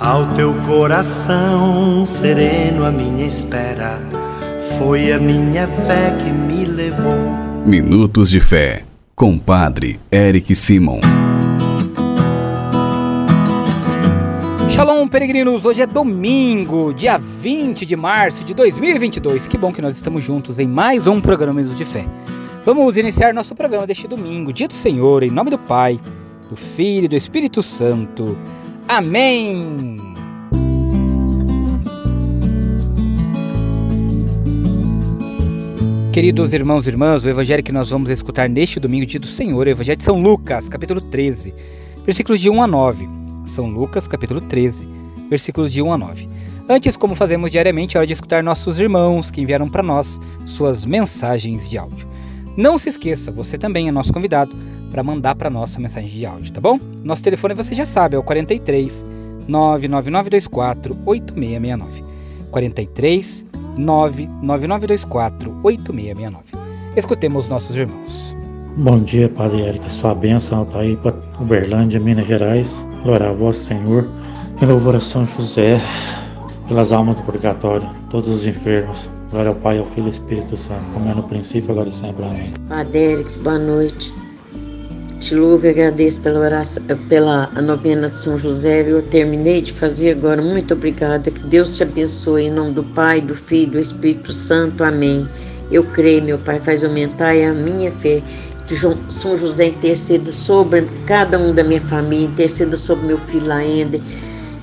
Ao teu coração sereno, a minha espera foi a minha fé que me levou. Minutos de Fé, com Padre Eric Simon. Shalom, peregrinos! Hoje é domingo, dia 20 de março de 2022. Que bom que nós estamos juntos em mais um programa Minutos de Fé. Vamos iniciar nosso programa deste domingo, dia do Senhor, em nome do Pai, do Filho e do Espírito Santo. Amém. Queridos irmãos e irmãs, o evangelho que nós vamos escutar neste domingo, dia do Senhor, é o evangelho de São Lucas, capítulo 13, versículos de 1 a 9. São Lucas, capítulo 13, versículos de 1 a 9. Antes, como fazemos diariamente, é hora de escutar nossos irmãos que enviaram para nós suas mensagens de áudio. Não se esqueça, você também é nosso convidado para mandar para nossa mensagem de áudio, tá bom? Nosso telefone você já sabe, é o 43 99924 8669. 43 99924 8669. Escutemos nossos irmãos. Bom dia, Padre Eric. Sua bênção está aí para Uberlândia, Minas Gerais. Glória a vosso Senhor. Em louvor a São José, pelas almas do purgatório, todos os enfermos. Glória ao Pai, ao Filho e ao Espírito Santo, como é no princípio, agora e sempre. Amém. Padre Eric, boa noite. Te louvo e agradeço pela, oração, pela novena de São José. Eu terminei de fazer agora. Muito obrigada. Que Deus te abençoe. Em nome do Pai, do Filho e do Espírito Santo. Amém. Eu creio, meu Pai, faz aumentar a minha fé. Que São José interceda sobre cada um da minha família, interceda sobre meu filho Laender,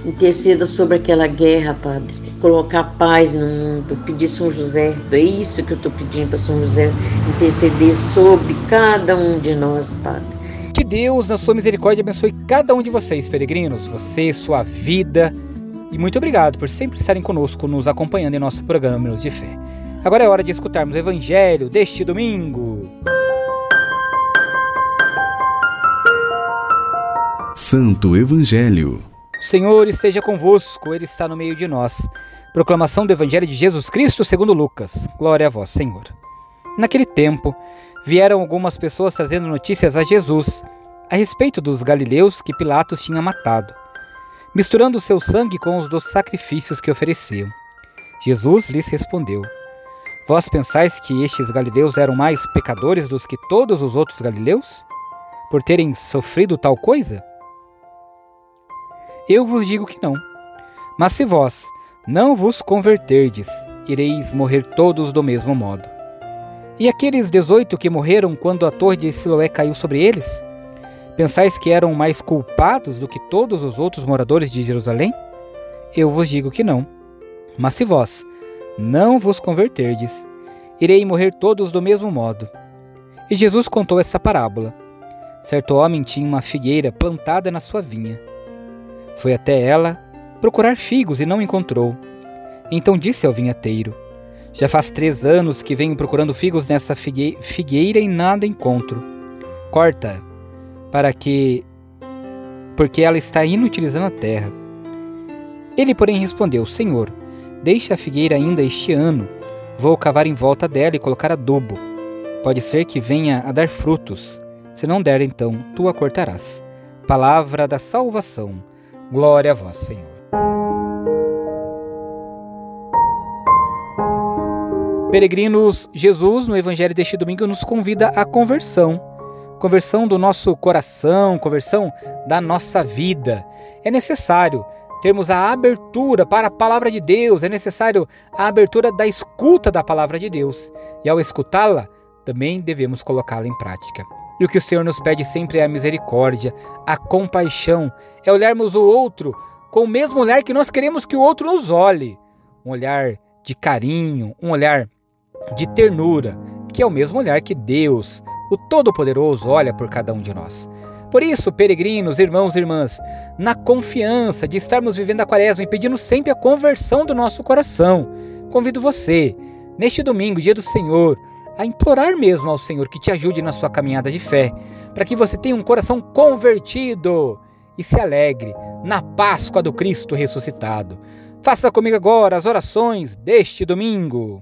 interceda sobre aquela guerra, Padre. Colocar paz no mundo, pedir São José, é isso que eu estou pedindo para São José, interceder sobre cada um de nós, Padre. Que Deus, na sua misericórdia, abençoe cada um de vocês, peregrinos, você, sua vida. E muito obrigado por sempre estarem conosco, nos acompanhando em nosso programa Minutos de Fé. Agora é hora de escutarmos o Evangelho deste domingo. Santo Evangelho. O Senhor esteja convosco, Ele está no meio de nós. Proclamação do Evangelho de Jesus Cristo segundo Lucas. Glória a vós, Senhor. Naquele tempo, vieram algumas pessoas trazendo notícias a Jesus a respeito dos galileus que Pilatos tinha matado, misturando o seu sangue com os dos sacrifícios que ofereciam. Jesus lhes respondeu: Vós pensais que estes galileus eram mais pecadores dos que todos os outros galileus? Por terem sofrido tal coisa? Eu vos digo que não. Mas se vós não vos converterdes, ireis morrer todos do mesmo modo. E aqueles dezoito que morreram quando a torre de Siloé caiu sobre eles? Pensais que eram mais culpados do que todos os outros moradores de Jerusalém? Eu vos digo que não. Mas se vós não vos converterdes, irei morrer todos do mesmo modo. E Jesus contou essa parábola. Certo homem tinha uma figueira plantada na sua vinha. Foi até ela procurar figos e não encontrou. Então disse ao vinhateiro: já faz três anos que venho procurando figos nessa figueira e nada encontro. Corta, para que. porque ela está inutilizando a terra. Ele, porém, respondeu: Senhor, deixe a figueira ainda este ano. Vou cavar em volta dela e colocar adubo. Pode ser que venha a dar frutos. Se não der, então tu a cortarás. Palavra da salvação. Glória a vós, Senhor. Peregrinos, Jesus, no Evangelho deste domingo, nos convida à conversão. Conversão do nosso coração, conversão da nossa vida. É necessário termos a abertura para a palavra de Deus, é necessário a abertura da escuta da palavra de Deus. E ao escutá-la, também devemos colocá-la em prática. E o que o Senhor nos pede sempre é a misericórdia, a compaixão, é olharmos o outro com o mesmo olhar que nós queremos que o outro nos olhe. Um olhar de carinho, um olhar de ternura, que é o mesmo olhar que Deus, o Todo-Poderoso, olha por cada um de nós. Por isso, peregrinos, irmãos e irmãs, na confiança de estarmos vivendo a quaresma e pedindo sempre a conversão do nosso coração, convido você, neste domingo, dia do Senhor, a implorar mesmo ao Senhor que te ajude na sua caminhada de fé, para que você tenha um coração convertido e se alegre na Páscoa do Cristo ressuscitado. Faça comigo agora as orações deste domingo.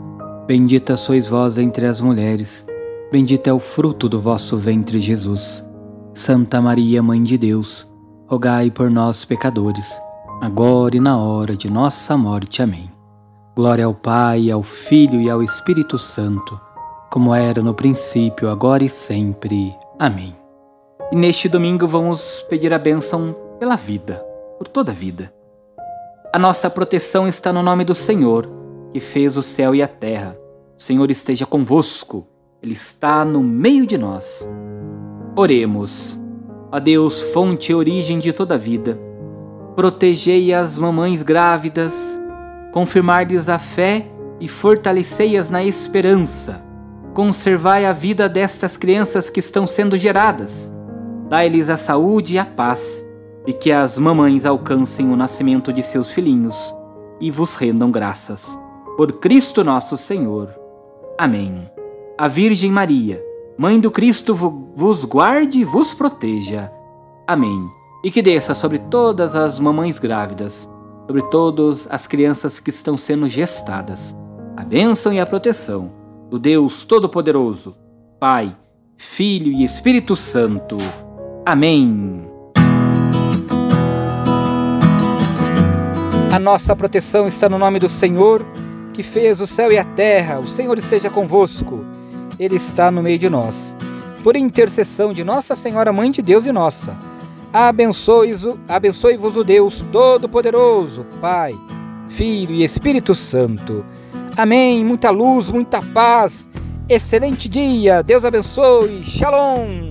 Bendita sois vós entre as mulheres, bendito é o fruto do vosso ventre, Jesus. Santa Maria, Mãe de Deus, rogai por nós, pecadores, agora e na hora de nossa morte. Amém. Glória ao Pai, ao Filho e ao Espírito Santo, como era no princípio, agora e sempre. Amém. E neste domingo vamos pedir a bênção pela vida, por toda a vida. A nossa proteção está no nome do Senhor, que fez o céu e a terra. Senhor esteja convosco, Ele está no meio de nós. Oremos. A Deus, fonte e origem de toda vida, protegei as mamães grávidas, confirmar-lhes a fé e fortalecei-as na esperança. Conservai a vida destas crianças que estão sendo geradas. Dai-lhes a saúde e a paz, e que as mamães alcancem o nascimento de seus filhinhos e vos rendam graças. Por Cristo nosso Senhor. Amém. A Virgem Maria, Mãe do Cristo vos guarde e vos proteja. Amém. E que desça sobre todas as mamães grávidas, sobre todas as crianças que estão sendo gestadas, a bênção e a proteção do Deus Todo-Poderoso, Pai, Filho e Espírito Santo. Amém. A nossa proteção está no nome do Senhor, que fez o céu e a terra. O Senhor esteja convosco. Ele está no meio de nós. Por intercessão de Nossa Senhora, Mãe de Deus e nossa, abençoe-vos abençoe o Deus Todo-Poderoso, Pai, Filho e Espírito Santo. Amém. Muita luz, muita paz. Excelente dia. Deus abençoe. Shalom.